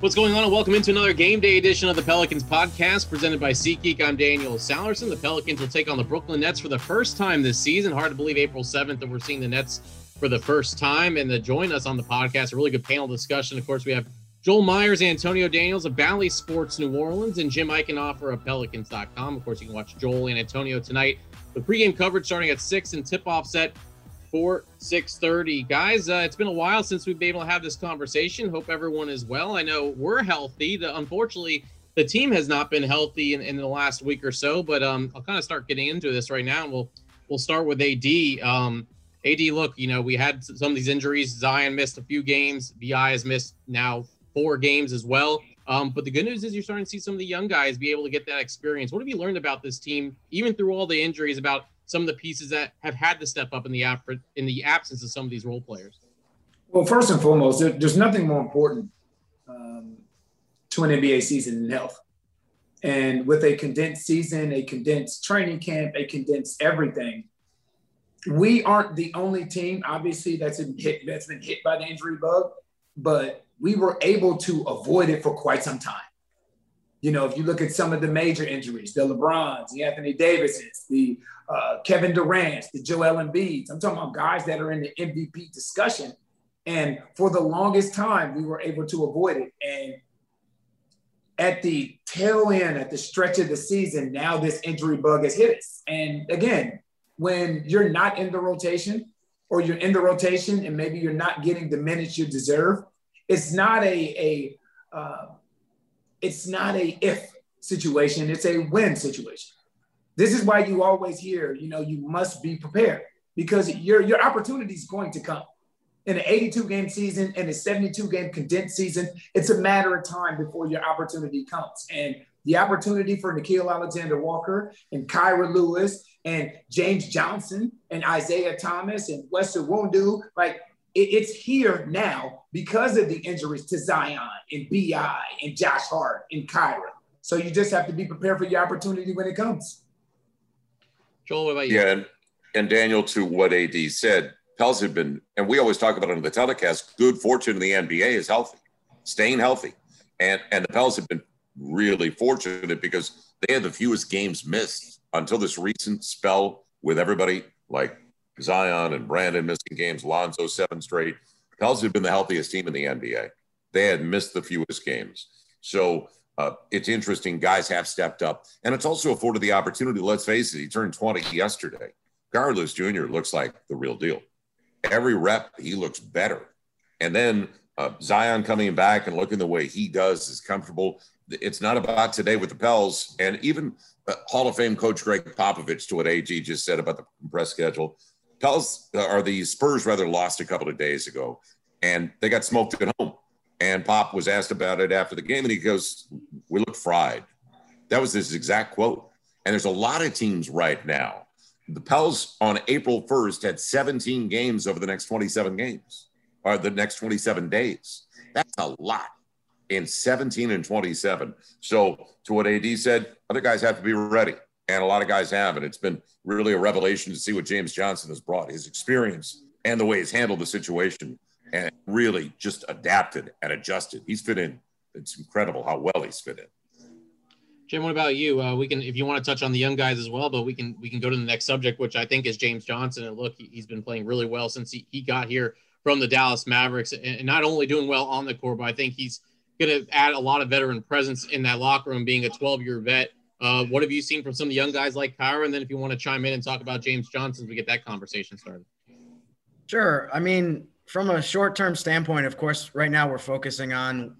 What's going on? And welcome into another game day edition of the Pelicans podcast presented by SeatGeek. I'm Daniel Sallerson. The Pelicans will take on the Brooklyn Nets for the first time this season. Hard to believe April 7th that we're seeing the Nets for the first time. And to join us on the podcast, a really good panel discussion. Of course, we have Joel Meyers, Antonio Daniels of Bally Sports New Orleans, and Jim Eichenhofer of Pelicans.com. Of course, you can watch Joel and Antonio tonight. The pregame coverage starting at 6 and tip-off set for 6.30 guys uh, it's been a while since we've been able to have this conversation. Hope everyone is well. I know we're healthy. The, unfortunately the team has not been healthy in, in the last week or so but um, i'll kind of start getting into this right now and we'll we'll start with AD um, AD look you know we had some of these injuries. Zion missed a few games. BI has missed now four games as well. Um, but the good news is you're starting to see some of the young guys be able to get that experience. What have you learned about this team even through all the injuries about some of the pieces that have had to step up in the in the absence of some of these role players? Well, first and foremost, there, there's nothing more important um, to an NBA season than health. And with a condensed season, a condensed training camp, a condensed everything, we aren't the only team, obviously, that's been hit, that's been hit by the injury bug, but we were able to avoid it for quite some time. You know, if you look at some of the major injuries, the LeBrons, the Anthony Davises, the uh, Kevin Durant, the Joel Embiid, I'm talking about guys that are in the MVP discussion. And for the longest time, we were able to avoid it. And at the tail end, at the stretch of the season, now this injury bug has hit us. And again, when you're not in the rotation, or you're in the rotation and maybe you're not getting the minutes you deserve, it's not a, a uh, it's not a if situation, it's a when situation. This is why you always hear, you know, you must be prepared because your your opportunity is going to come. In an 82 game season and a 72 game condensed season, it's a matter of time before your opportunity comes. And the opportunity for Nickeil Alexander Walker and Kira Lewis and James Johnson and Isaiah Thomas and Wester Iwundu, like it's here now because of the injuries to Zion and BI and Josh Hart and Kira. So you just have to be prepared for your opportunity when it comes. Joel, what about you? Yeah, and, and Daniel, to what AD said, Pels have been, and we always talk about it on the telecast, good fortune in the NBA is healthy, staying healthy. And, and the Pels have been really fortunate because they had the fewest games missed until this recent spell with everybody like Zion and Brandon missing games, Lonzo seven straight. Pels have been the healthiest team in the NBA. They had missed the fewest games. So uh, it's interesting. Guys have stepped up. And it's also afforded the opportunity. Let's face it, he turned 20 yesterday. Carlos Jr. looks like the real deal. Every rep, he looks better. And then uh, Zion coming back and looking the way he does is comfortable. It's not about today with the Pels. And even uh, Hall of Fame coach Gregg Popovich, to what AD just said about the compressed schedule, Pels or the Spurs rather lost a couple of days ago, and they got smoked at home. And Pop was asked about it after the game, and he goes, "We look fried." That was his exact quote. And there's a lot of teams right now. The Pels on April 1st had 17 games over the next 27 games, or the next 27 days. That's a lot in 17 and 27. So, to what AD said, other guys have to be ready and a lot of guys have. And it's been really a revelation to see what James Johnson has brought his experience and the way he's handled the situation and really just adapted and adjusted. He's fit in. It's incredible how well he's fit in. Jim, what about you? Uh, we can, if you want to touch on the young guys as well, but we can we can go to the next subject, which I think is James Johnson. And look, he, has been playing really well since he, he got here from the Dallas Mavericks, and, and not only doing well on the court, but I think he's going to add a lot of veteran presence in that locker room, being a 12 year vet. Uh, what have you seen from some of the young guys like Kira? And then if you want to chime in and talk about James Johnson, we get that conversation started. Sure. I mean, from a short term standpoint, of course, right now we're focusing on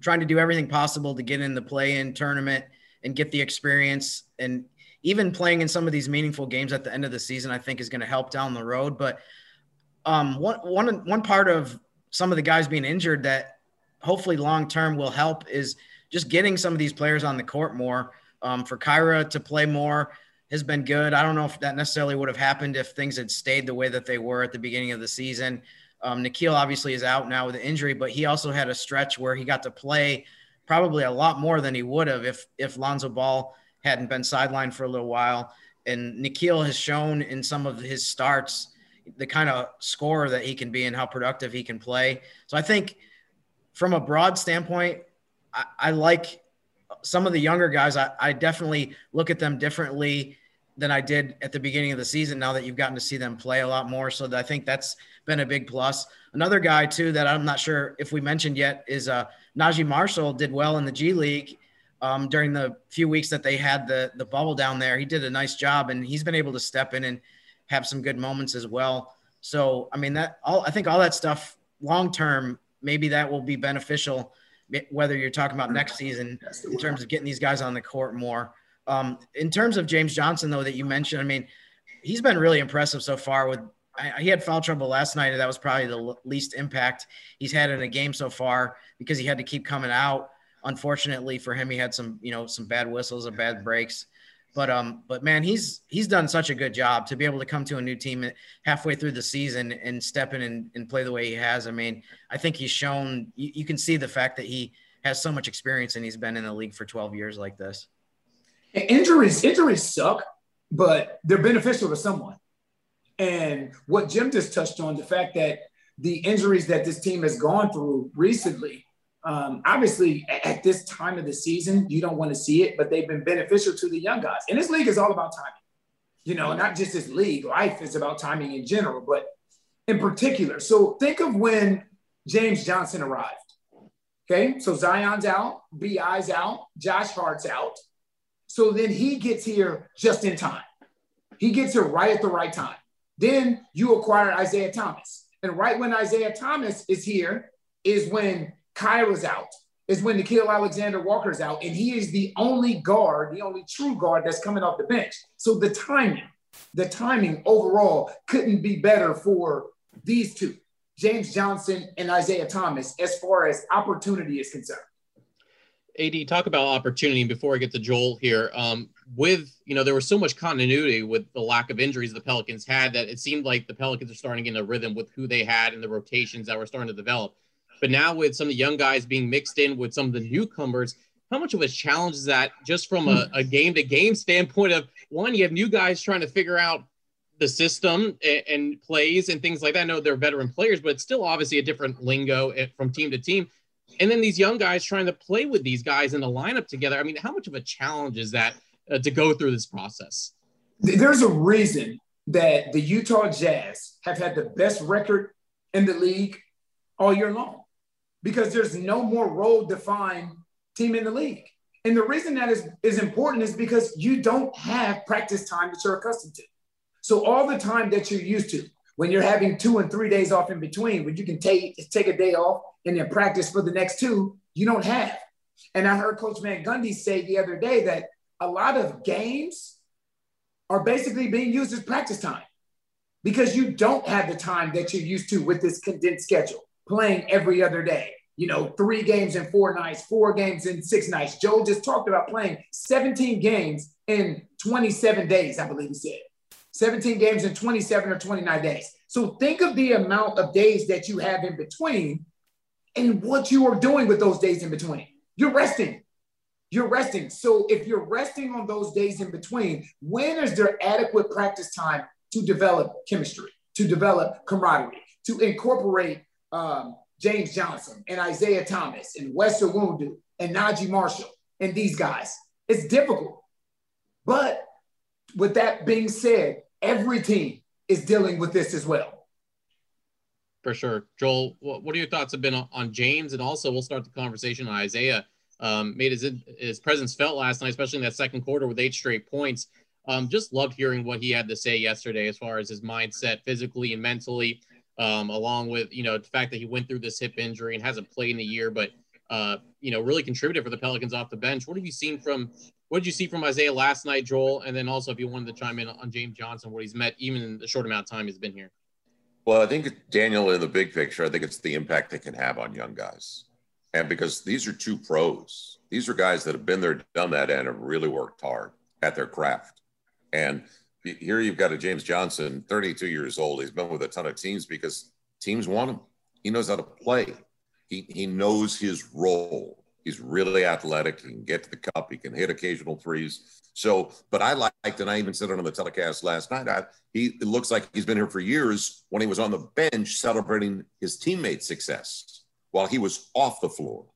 trying to do everything possible to get in the play in tournament and get the experience and even playing in some of these meaningful games at the end of the season, I think is going to help down the road. But um, one, one, one part of some of the guys being injured that hopefully long term will help is just getting some of these players on the court more. Um, for Kira to play more has been good. I don't know if that necessarily would have happened if things had stayed the way that they were at the beginning of the season. Um, Nickeil obviously is out now with an injury, but he also had a stretch where he got to play probably a lot more than he would have if if Lonzo Ball hadn't been sidelined for a little while. And Nickeil has shown in some of his starts the kind of scorer that he can be and how productive he can play. So I think from a broad standpoint, I, I like some of the younger guys. I, I definitely look at them differently than I did at the beginning of the season. Now that you've gotten to see them play a lot more, so I think that's been a big plus. Another guy too that I'm not sure if we mentioned yet is uh, Naji Marshall did well in the G League um, during the few weeks that they had the the bubble down there. He did a nice job, and he's been able to step in and have some good moments as well. So I mean that all I think all that stuff long term maybe that will be beneficial whether you're talking about next season in terms of getting these guys on the court more. Um, in terms of James Johnson though that you mentioned, I mean he's been really impressive so far with I, he had foul trouble last night, and that was probably the least impact he's had in a game so far because he had to keep coming out. Unfortunately for him, he had some, you know, some bad whistles and bad breaks. But um, but man, he's he's done such a good job to be able to come to a new team halfway through the season and step in and, and play the way he has. I mean, I think he's shown you, you can see the fact that he has so much experience and he's been in the league for 12 years like this. Injuries, injuries suck, but they're beneficial to someone. And what Jim just touched on, the fact that the injuries that this team has gone through recently, um, obviously at this time of the season, you don't want to see it, but they've been beneficial to the young guys. And this league is all about timing. You know, not just this league, life is about timing in general, but in particular. So think of when James Johnson arrived. Okay, so Zion's out, BI's out, Josh Hart's out. So then he gets here just in time. He gets here right at the right time. Then you acquire Isaiah Thomas. And right when Isaiah Thomas is here is when Kira's out, is when Nickeil Alexander Walker's out. And he is the only guard, the only true guard that's coming off the bench. So the timing, the timing overall couldn't be better for these two, James Johnson and Isaiah Thomas, as far as opportunity is concerned. AD, talk about opportunity before I get to Joel here. Um, with you know there was so much continuity with the lack of injuries the Pelicans had that it seemed like the Pelicans are starting to get in a rhythm with who they had and the rotations that were starting to develop. But now with some of the young guys being mixed in with some of the newcomers, how much of a challenge is that just from a, a game to game standpoint of one, you have new guys trying to figure out the system and, and, plays and things like that. I know they're veteran players, but it's still obviously a different lingo eh, from team to team. And then these young guys trying to play with these guys in the lineup together. I mean, how much of a challenge is that uh, to go through this process? There's a reason that the Utah Jazz have had the best record in the league all year long because there's no more role defined team in the league. And the reason that is, is important is because you don't have practice time that you're accustomed to. So all the time that you're used to, when you're having two and three days off in between, when you can take take a day off and then practice for the next two, you don't have. And I heard Coach Van Gundy say the other day that a lot of games are basically being used as practice time because you don't have the time that you're used to with this condensed schedule, playing every other day. You know, three games in four nights, four games in six nights. Joe just talked about playing 17 games in 27 days, I believe he said. 17 games in 27 or 29 days. So think of the amount of days that you have in between and what you are doing with those days in between. You're resting. You're resting. So if you're resting on those days in between, when is there adequate practice time to develop chemistry, to develop camaraderie, to incorporate um, James Johnson and Isaiah Thomas and Wes Iwundu and Naji Marshall and these guys. It's difficult. But with that being said, every team is dealing with this as well. For sure. Joel, what are your thoughts have been on James? And also, we'll start the conversation on Isaiah. Um, made his, his presence felt last night, especially in that second quarter with eight straight points. Um, just loved hearing what he had to say yesterday as far as his mindset physically and mentally, um, along with, you know, the fact that he went through this hip injury and hasn't played in a year, but, uh, you know, really contributed for the Pelicans off the bench. What have you seen from what did you see from Isaiah last night, Joel? And then also, if you wanted to chime in on James Johnson, what he's met even in the short amount of time he's been here. Well, I think Daniel, in the big picture, I think it's the impact they can have on young guys. And because these are two pros, these are guys that have been there, done that, and have really worked hard at their craft. And here you've got a James Johnson, 32 years old. He's been with a ton of teams because teams want him. He knows how to play. He, he knows his role. He's really athletic. He can get to the cup. He can hit occasional threes. So, but I liked, and I even said it on the telecast last night. I, he it looks like he's been here for years. When he was on the bench celebrating his teammates' success while he was off the floor,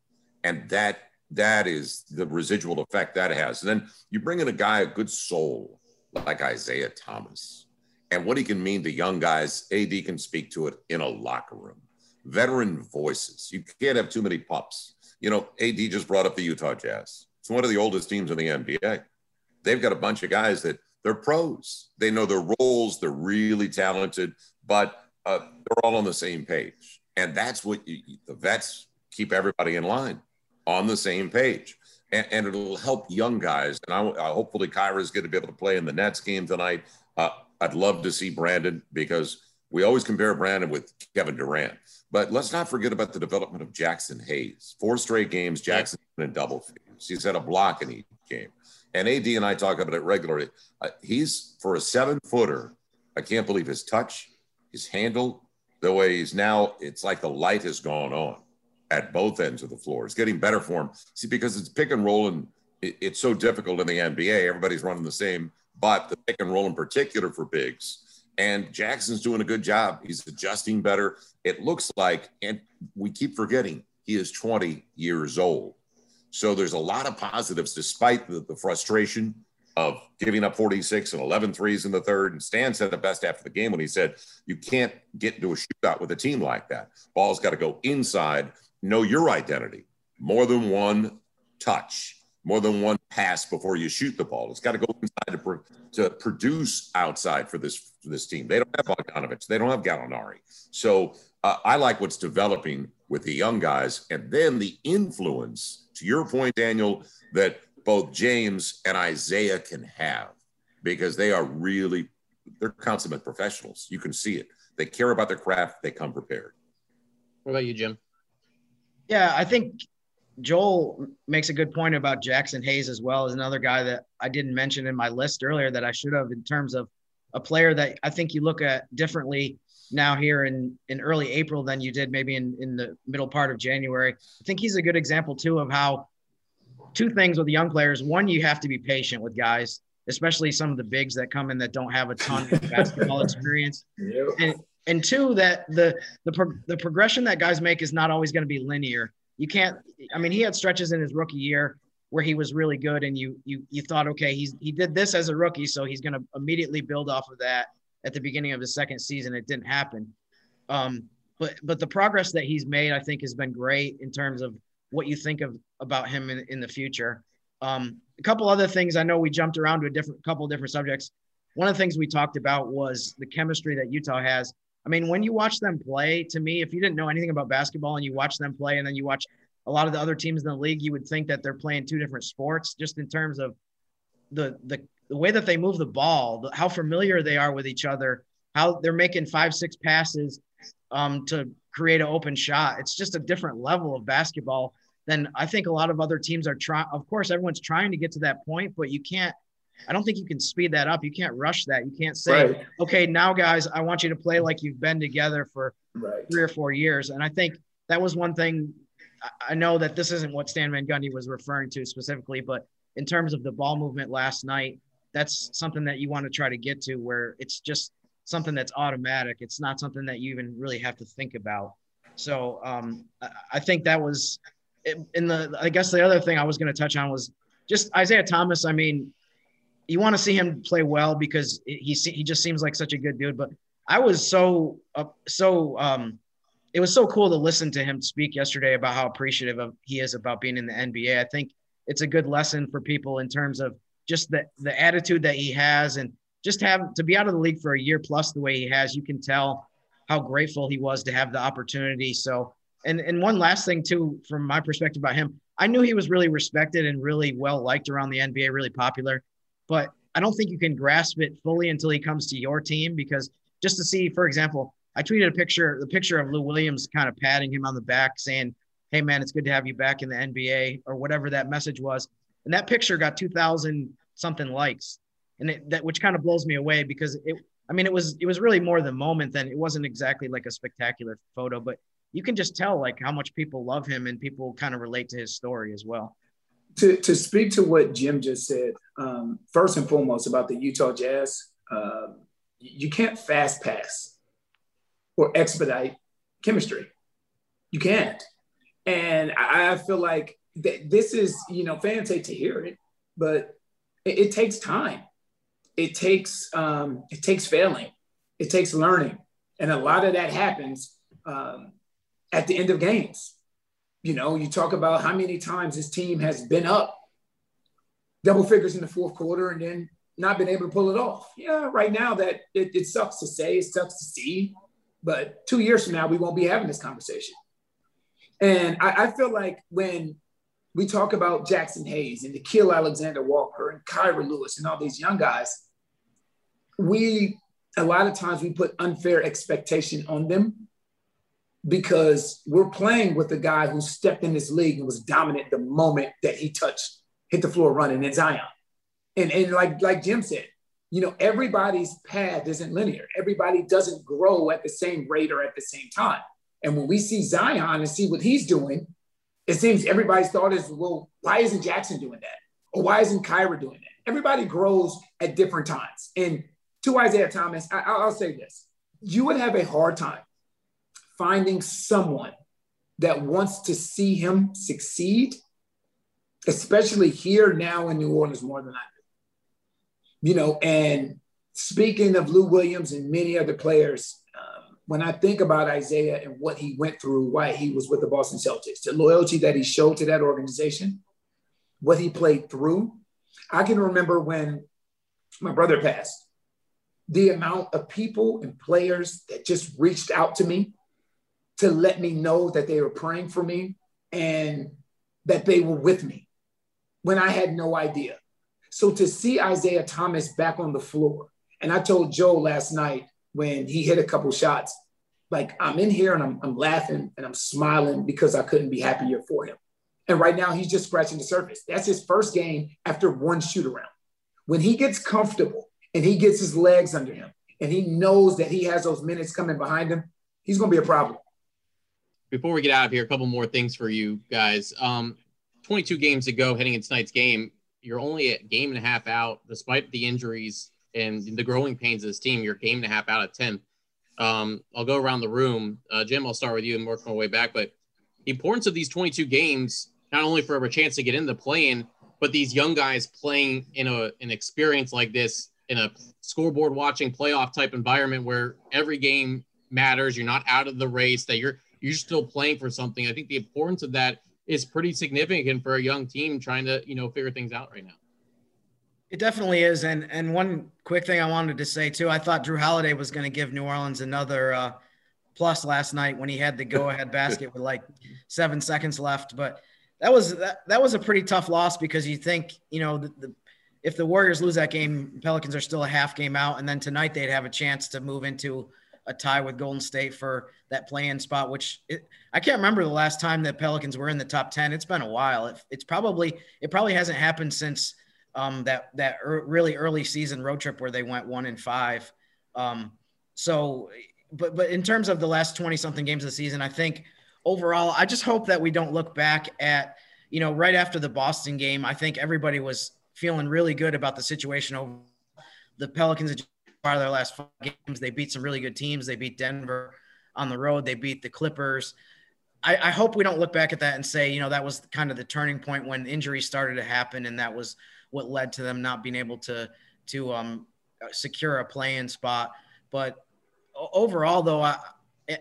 and that that is the residual effect that has. And then you bring in a guy, a good soul like Isaiah Thomas, and what he can mean to young guys. AD can speak to it in a locker room. Veteran voices. You can't have too many pups you know, AD just brought up the Utah Jazz. It's one of the oldest teams in the NBA. They've got a bunch of guys that they're pros. They know their roles. They're really talented, but uh, they're all on the same page. And that's what you, the vets keep everybody in line on the same page. And, and it'll help young guys. And I, I hopefully Kira is going to be able to play in the Nets game tonight. Uh, I'd love to see Brandon because we always compare Brandon with Kevin Durant. But let's not forget about the development of Jaxson Hayes. Four straight games, Jaxson in double figures. He's had a block in each game. And AD and I talk about it regularly. Uh, he's for a seven footer. I can't believe his touch, his handle, the way he's now. It's like the light has gone on at both ends of the floor. It's getting better for him. See, because it's pick and roll and it, it's so difficult in the NBA. Everybody's running the same, but the pick and roll in particular for bigs and Jaxson's doing a good job. He's adjusting better. It looks like, and we keep forgetting, he is 20 years old. So there's a lot of positives despite the, the frustration of giving up 46 and 11 threes in the third. And Stan said the best after the game when he said, You can't get into a shootout with a team like that. Ball's got to go inside, know your identity, more than one touch more than one pass before you shoot the ball. It's got to go inside to, to produce outside for this this team. They don't have Bogdanovich. They don't have Gallinari. So uh, I like what's developing with the young guys, and then the influence. To your point, Daniel, that both James and Isaiah can have because they are really they're consummate professionals. You can see it. They care about their craft. They come prepared. What about you, Jim? Yeah, I think Joel makes a good point about Jaxson Hayes as well as another guy that I didn't mention in my list earlier that I should have in terms of a player that I think you look at differently now here in, in early April than you did maybe in, in the middle part of January. I think he's a good example too of how two things with young players. One, you have to be patient with guys, especially some of the bigs that come in that don't have a ton of basketball experience. Yep. And, and two, that the, the, pro- the progression that guys make is not always going to be linear you can't. I mean, he had stretches in his rookie year where he was really good, and you you you thought, okay, he's he did this as a rookie, so he's going to immediately build off of that at the beginning of his second season. It didn't happen. Um, but but the progress that he's made, I think, has been great in terms of what you think of about him in, in the future. Um, a couple other things. I know we jumped around to a different couple different subjects. One of the things we talked about was the chemistry that Utah has. I mean, when you watch them play, to me, if you didn't know anything about basketball and you watch them play and then you watch a lot of the other teams in the league, you would think that they're playing two different sports just in terms of the the, the way that they move the ball, the, how familiar they are with each other, how they're making five, six passes um, to create an open shot. It's just a different level of basketball than I think a lot of other teams are trying. Of course, everyone's trying to get to that point, but you can't I don't think you can speed that up. You can't rush that. You can't say, right. okay, now guys, I want you to play like you've been together for right. three or four years. And I think that was one thing. I know that this isn't what Stan Van Gundy was referring to specifically, but in terms of the ball movement last night, that's something that you want to try to get to where it's just something that's automatic. It's not something that you even really have to think about. So um, I think that was in the. I guess the other thing I was going to touch on was just Isaiah Thomas. I mean, you want to see him play well because he he just seems like such a good dude. But I was so uh, so um, it was so cool to listen to him speak yesterday about how appreciative of he is about being in the NBA. I think it's a good lesson for people in terms of just the the attitude that he has and just have to be out of the league for a year plus the way he has. You can tell how grateful he was to have the opportunity. So, and and one last thing too, from my perspective about him, I knew he was really respected and really well liked around the NBA, really popular, but I don't think you can grasp it fully until he comes to your team because just to see, for example, I tweeted a picture, the picture of Lou Williams kind of patting him on the back, saying, "Hey man, it's good to have you back in the NBA," or whatever that message was, and that picture got 2,000 something likes, and it, that which kind of blows me away because it. I mean, it was it was really more the moment than it wasn't exactly like a spectacular photo, but you can just tell like how much people love him and people kind of relate to his story as well. To to speak to what Jim just said, um, first and foremost about the Utah Jazz, uh, you can't fast pass or expedite chemistry. You can't, and I, feel like th- this is you know fans hate to hear it, but it, it takes time. It takes um, it takes failing. It takes learning, and a lot of that happens um, at the end of games. You know, you talk about how many times this team has been up double figures in the fourth quarter and then not been able to pull it off. Yeah, right now that it, it sucks to say, it sucks to see, but two years from now we won't be having this conversation. And I, I feel like when we talk about Jaxson Hayes and Nickeil Alexander Walker and Kira Lewis and all these young guys, we a lot of times we put unfair expectation on them because we're playing with a guy who stepped in this league and was dominant the moment that he touched, hit the floor running in Zion. And, and like, like Jim said, you know, everybody's path isn't linear. Everybody doesn't grow at the same rate or at the same time. And when we see Zion and see what he's doing, it seems everybody's thought is, well, why isn't Jaxson doing that? Or why isn't Kira doing that? Everybody grows at different times. And to Isaiah Thomas, I, I'll say this you would have a hard time finding someone that wants to see him succeed, especially here now in New Orleans more than I do. You know, and speaking of Lou Williams and many other players, um, when I think about Isaiah and what he went through, why he was with the Boston Celtics, the loyalty that he showed to that organization, what he played through, I can remember when my brother passed, the amount of people and players that just reached out to me to let me know that they were praying for me and that they were with me when I had no idea. So to see Isaiah Thomas back on the floor, and I told Joe last night, when he hit a couple shots. Like I'm in here and I'm, I'm laughing and I'm smiling because I couldn't be happier for him. And right now he's just scratching the surface. That's his first game after one shoot around. When he gets comfortable and he gets his legs under him and he knows that he has those minutes coming behind him, he's going to be a problem. Before we get out of here, a couple more things for you guys. Um, 22 games to go heading into tonight's game. You're only a game and a half out, despite the injuries and the growing pains of this team, you're game and a half out of 10. Um, I'll go around the room. Uh, Jim, I'll start with you and work my way back. But the importance of these 22 games, not only for a chance to get in the play-in, but these young guys playing in a an experience like this in a scoreboard watching playoff type environment where every game matters. You're not out of the race. That you're you're still playing for something. I think the importance of that is pretty significant for a young team trying to you know figure things out right now. It definitely is. And and one quick thing I wanted to say too, I thought Jrue Holiday was going to give New Orleans another uh, plus last night when he had the go ahead basket with like seven seconds left. But that was that, that was a pretty tough loss because you think you know the, the if the Warriors lose that game, Pelicans are still a half game out, and then tonight they'd have a chance to move into a tie with Golden State for that play-in spot. Which it, I can't remember the last time the Pelicans were in the top ten. It's been a while. It, it's probably it probably hasn't happened since um, that that er, really early season road trip where they went one and five. Um, so, but but in terms of the last twenty something games of the season, I think overall, I just hope that we don't look back at you know right after the Boston game. I think everybody was feeling really good about the situation over the Pelicans of their last five games. They beat some really good teams. They beat Denver on the road. They beat the Clippers. I, I, hope we don't look back at that and say, you know, that was kind of the turning point when injuries started to happen, and that was what led to them not being able to to um, secure a play-in spot. But overall, though, I,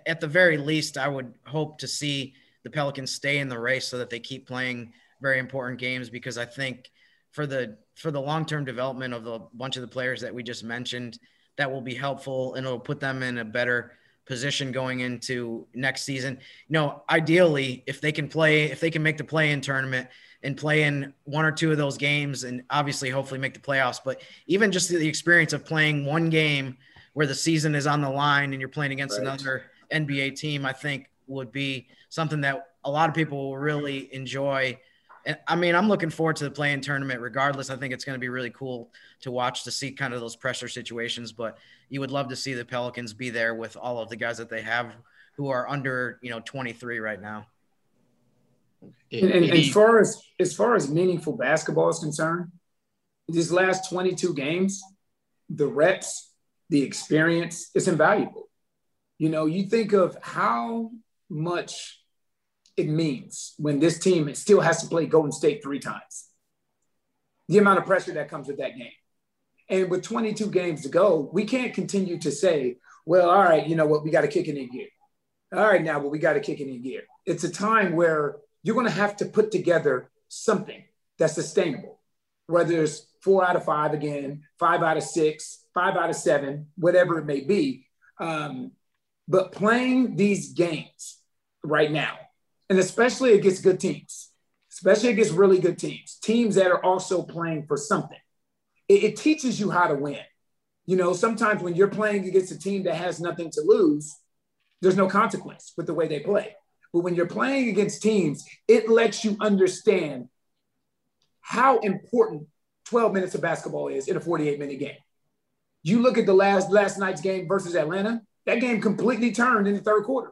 at the very least, I would hope to see the Pelicans stay in the race so that they keep playing very important games because I think for the for the long-term development of a bunch of the players that we just mentioned, that will be helpful and it'll put them in a better position going into next season. You know, ideally, if they can play, if they can make the play-in tournament and play in one or two of those games, and obviously, hopefully, make the playoffs. But even just the experience of playing one game where the season is on the line and you're playing against right. another NBA team, I think would be something that a lot of people will really enjoy. And I mean, I'm looking forward to the play-in tournament regardless. I think it's going to be really cool to watch to see kind of those pressure situations. But you would love to see the Pelicans be there with all of the guys that they have who are under, you know, 23 right now. And, and, and as far as as far as meaningful basketball is concerned, these last 22 games, the reps, the experience, it's invaluable. You know, you think of how much it means when this team still has to play Golden State three times. The amount of pressure that comes with that game. And with 22 games to go, we can't continue to say, well, all right, you know what, we got to kick it in gear. All right, now, but we got to kick it in gear. It's a time where you're going to have to put together something that's sustainable, whether it's four out of five again, five out of six, five out of seven, whatever it may be. Um, but playing these games right now, and especially against good teams, especially against really good teams, teams that are also playing for something, it, it teaches you how to win. You know, sometimes when you're playing against a team that has nothing to lose, there's no consequence with the way they play. But when you're playing against teams, it lets you understand how important 12 minutes of basketball is in a 48 minute game. You look at the last last night's game versus Atlanta, that game completely turned in the third quarter.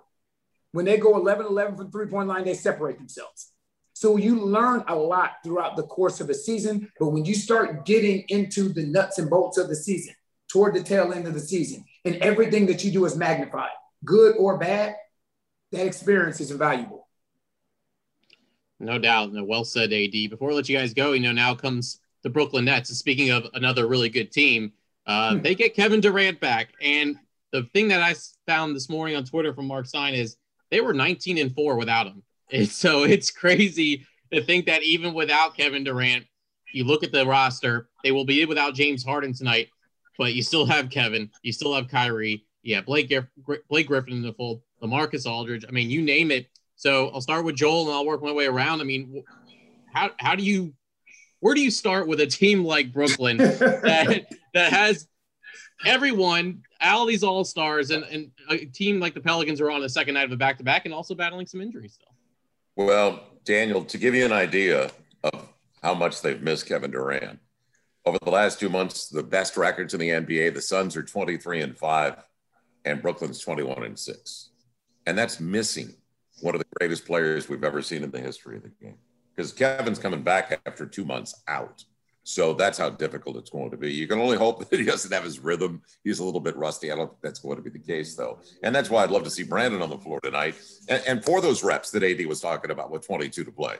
When they go 11 11 from three point line, they separate themselves. So you learn a lot throughout the course of a season. But when you start getting into the nuts and bolts of the season, toward the tail end of the season, and everything that you do is magnified, good or bad, that experience is invaluable. No doubt. No, well said, AD. Before I let you guys go, you know, now comes the Brooklyn Nets. Speaking of another really good team, uh, hmm. they get Kevin Durant back. And the thing that I found this morning on Twitter from Marc Stein is they were 19 and four without him. And so it's crazy to think that even without Kevin Durant, you look at the roster, they will be without James Harden tonight, but you still have Kevin, you still have Kyrie, yeah, Blake Blake Griffin in the fold, LaMarcus Aldridge. I mean, you name it. So I'll start with Joel and I'll work my way around. I mean, how how do you where do you start with a team like Brooklyn that that has everyone, all these all stars, and, and a team like the Pelicans are on the second night of a back to back and also battling some injuries still? Well, Daniel, to give you an idea of how much they've missed Kevin Durant, over the last two months, the best records in the NBA, the Suns are 23 and 5 and Brooklyn's 21 and 6. And that's missing one of the greatest players we've ever seen in the history of the game because Kevin's coming back after two months out. So that's how difficult it's going to be. You can only hope that he doesn't have his rhythm. He's a little bit rusty. I don't think that's going to be the case, though. And that's why I'd love to see Brandon on the floor tonight. And, and for those reps that AD was talking about with 22 to play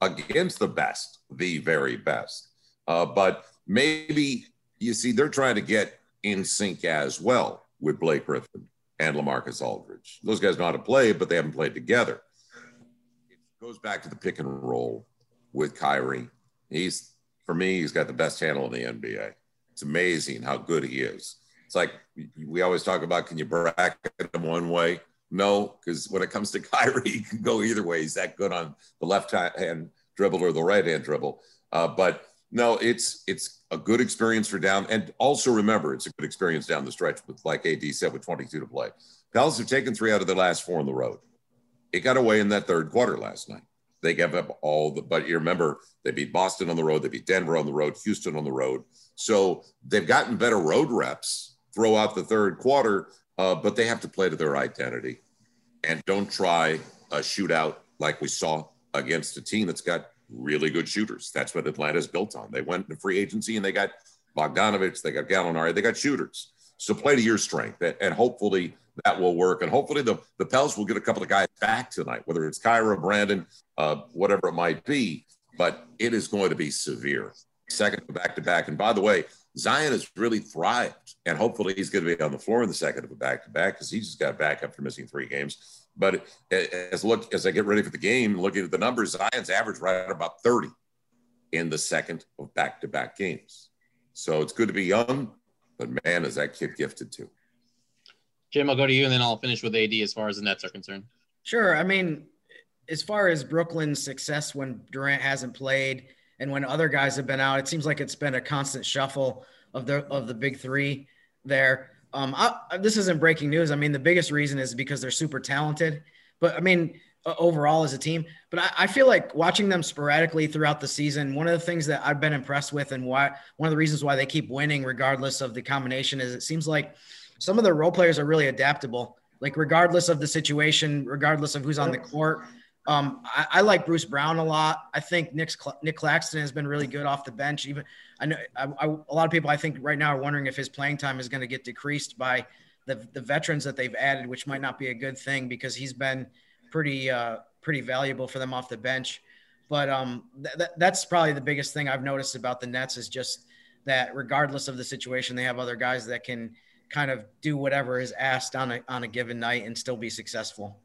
against the best, the very best. Uh, but maybe you see, they're trying to get in sync as well with Blake Griffin and LaMarcus Aldridge. Those guys know how to play, but they haven't played together. It goes back to the pick and roll with Kyrie. He's, for me, he's got the best handle in the NBA. It's amazing how good he is. It's like we always talk about can you bracket him one way? No, because when it comes to Kyrie, he can go either way. He's that good on the left hand dribble or the right hand dribble. Uh, but no, it's it's a good experience for down, and also remember it's a good experience down the stretch with, like AD said, with 22 to play. Pels have taken three out of the last four on the road. It got away in that third quarter last night. They gave up all the, but you remember they beat Boston on the road, they beat Denver on the road, Houston on the road. So they've gotten better road reps throughout the third quarter, uh, but they have to play to their identity and don't try a shootout like we saw against a team that's got really good shooters. That's what Atlanta's built on. They went to free agency and they got Bogdanovich, they got Gallinari, they got shooters. So play to your strength, and, and hopefully that will work. And hopefully the the Pels will get a couple of guys back tonight, whether it's Kira, Brandon, uh, whatever it might be. But it is going to be severe. Second back to back. And by the way, Zion has really thrived, and hopefully he's going to be on the floor in the second of a back to back because he's just got back after missing three games. But as look as I get ready for the game, looking at the numbers, Zion's average right at about 30 in the second of back to back games. So it's good to be young, but man, is that kid gifted too. Jim, I'll go to you and then I'll finish with AD as far as the Nets are concerned. Sure. I mean, as far as Brooklyn's success when Durant hasn't played and when other guys have been out, it seems like it's been a constant shuffle of the of the big three there. Um, I, this isn't breaking news. I mean, the biggest reason is because they're super talented. But I mean, overall as a team. But I, I, feel like watching them sporadically throughout the season, one of the things that I've been impressed with and why one of the reasons why they keep winning regardless of the combination is it seems like some of the role players are really adaptable. Like regardless of the situation, regardless of who's on the court. Um, I, I, like Bruce Brown a lot. I think Nic Nic Claxton has been really good off the bench. Even I know I, I, a lot of people I think right now are wondering if his playing time is going to get decreased by the the veterans that they've added, which might not be a good thing because he's been pretty uh, pretty valuable for them off the bench. But um, th- th- that's probably the biggest thing I've noticed about the Nets is just that regardless of the situation, they have other guys that can kind of do whatever is asked on a on a given night and still be successful.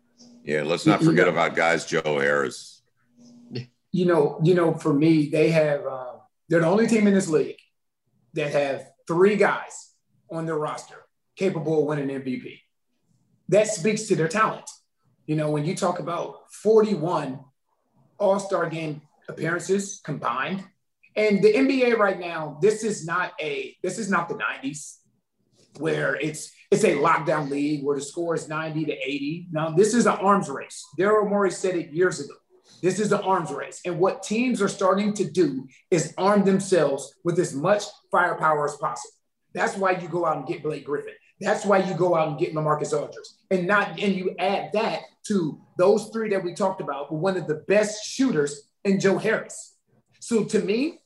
Yeah, let's not forget about guys Joe Harris. You know, you know, for me, they have uh, they're the only team in this league that have three guys on their roster capable of winning MVP. That speaks to their talent. You know, when you talk about 41 All Star game appearances combined, and the NBA right now, this is not a this is not the 90s where it's it's a lockdown league where the score is 90 to 80. Now this is an arms race. Daryl Morey said it years ago. This is an arms race. And what teams are starting to do is arm themselves with as much firepower as possible. That's why you go out and get Blake Griffin. That's why you go out and get LaMarcus Aldridge. And not and you add that to those three that we talked about, one of the best shooters in Joe Harris. So to me,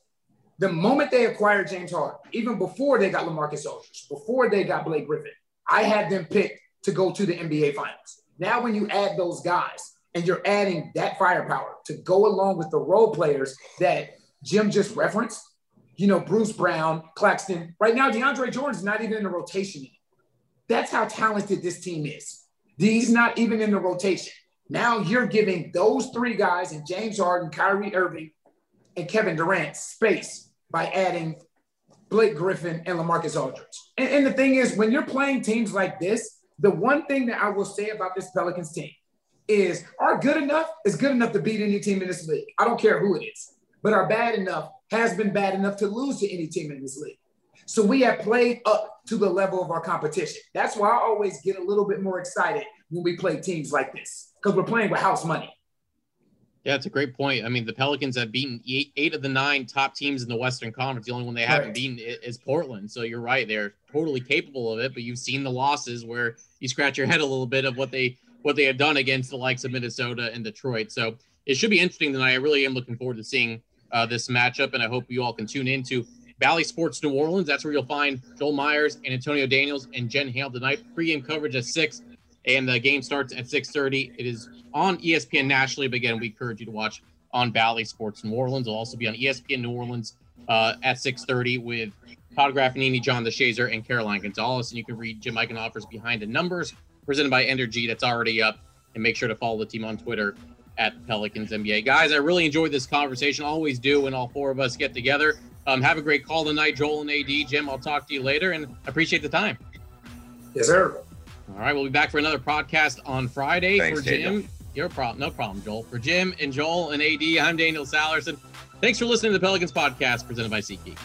the moment they acquired James Harden, even before they got LaMarcus Aldridge, before they got Blake Griffin, I had them picked to go to the NBA Finals. Now, when you add those guys and you're adding that firepower to go along with the role players that Jim just referenced, you know, Bruce Brown, Claxton. Right now, DeAndre Jordan's not even in the rotation. That's how talented this team is. He's not even in the rotation. Now you're giving those three guys and James Harden, Kyrie Irving, and Kevin Durant space by adding Blake Griffin and LaMarcus Aldridge. And, and the thing is, when you're playing teams like this, the one thing that I will say about this Pelicans team is are good enough is good enough to beat any team in this league. I don't care who it is, but are bad enough has been bad enough to lose to any team in this league. So we have played up to the level of our competition. That's why I always get a little bit more excited when we play teams like this because we're playing with house money. Yeah, it's a great point. I mean, the Pelicans have beaten eight, eight of the nine top teams in the Western Conference. The only one they haven't right. beaten is Portland. So you're right; they're totally capable of it. But you've seen the losses where you scratch your head a little bit of what they what they have done against the likes of Minnesota and Detroit. So it should be interesting tonight. I really am looking forward to seeing uh, this matchup, and I hope you all can tune into Bally Sports New Orleans. That's where you'll find Joel Meyers and Antonio Daniels and Jen Hale tonight. Pre-game coverage at six, and the game starts at six thirty. It is on ESPN nationally, but again, we encourage you to watch on Bally Sports New Orleans. It'll also be on ESPN New Orleans uh, at six thirty with Todd Graffagnini, John DeShazier, and Caroline Gonzalez. And you can read Jim Eichenhofer's Behind the Numbers presented by Entergy. That's already up. And make sure to follow the team on Twitter at Pelicans NBA. Guys, I really enjoyed this conversation. Always do when all four of us get together. Um, have a great call tonight, Joel and AD. Jim, I'll talk to you later and appreciate the time. Yes, sir. All right, we'll be back for another podcast on Friday Thanks, for Jim. Daniel. Your problem, no problem, Joel. For Jim and Joel and AD, I'm Daniel Sallerson. Thanks for listening to the Pelicans podcast presented by SeatGeek.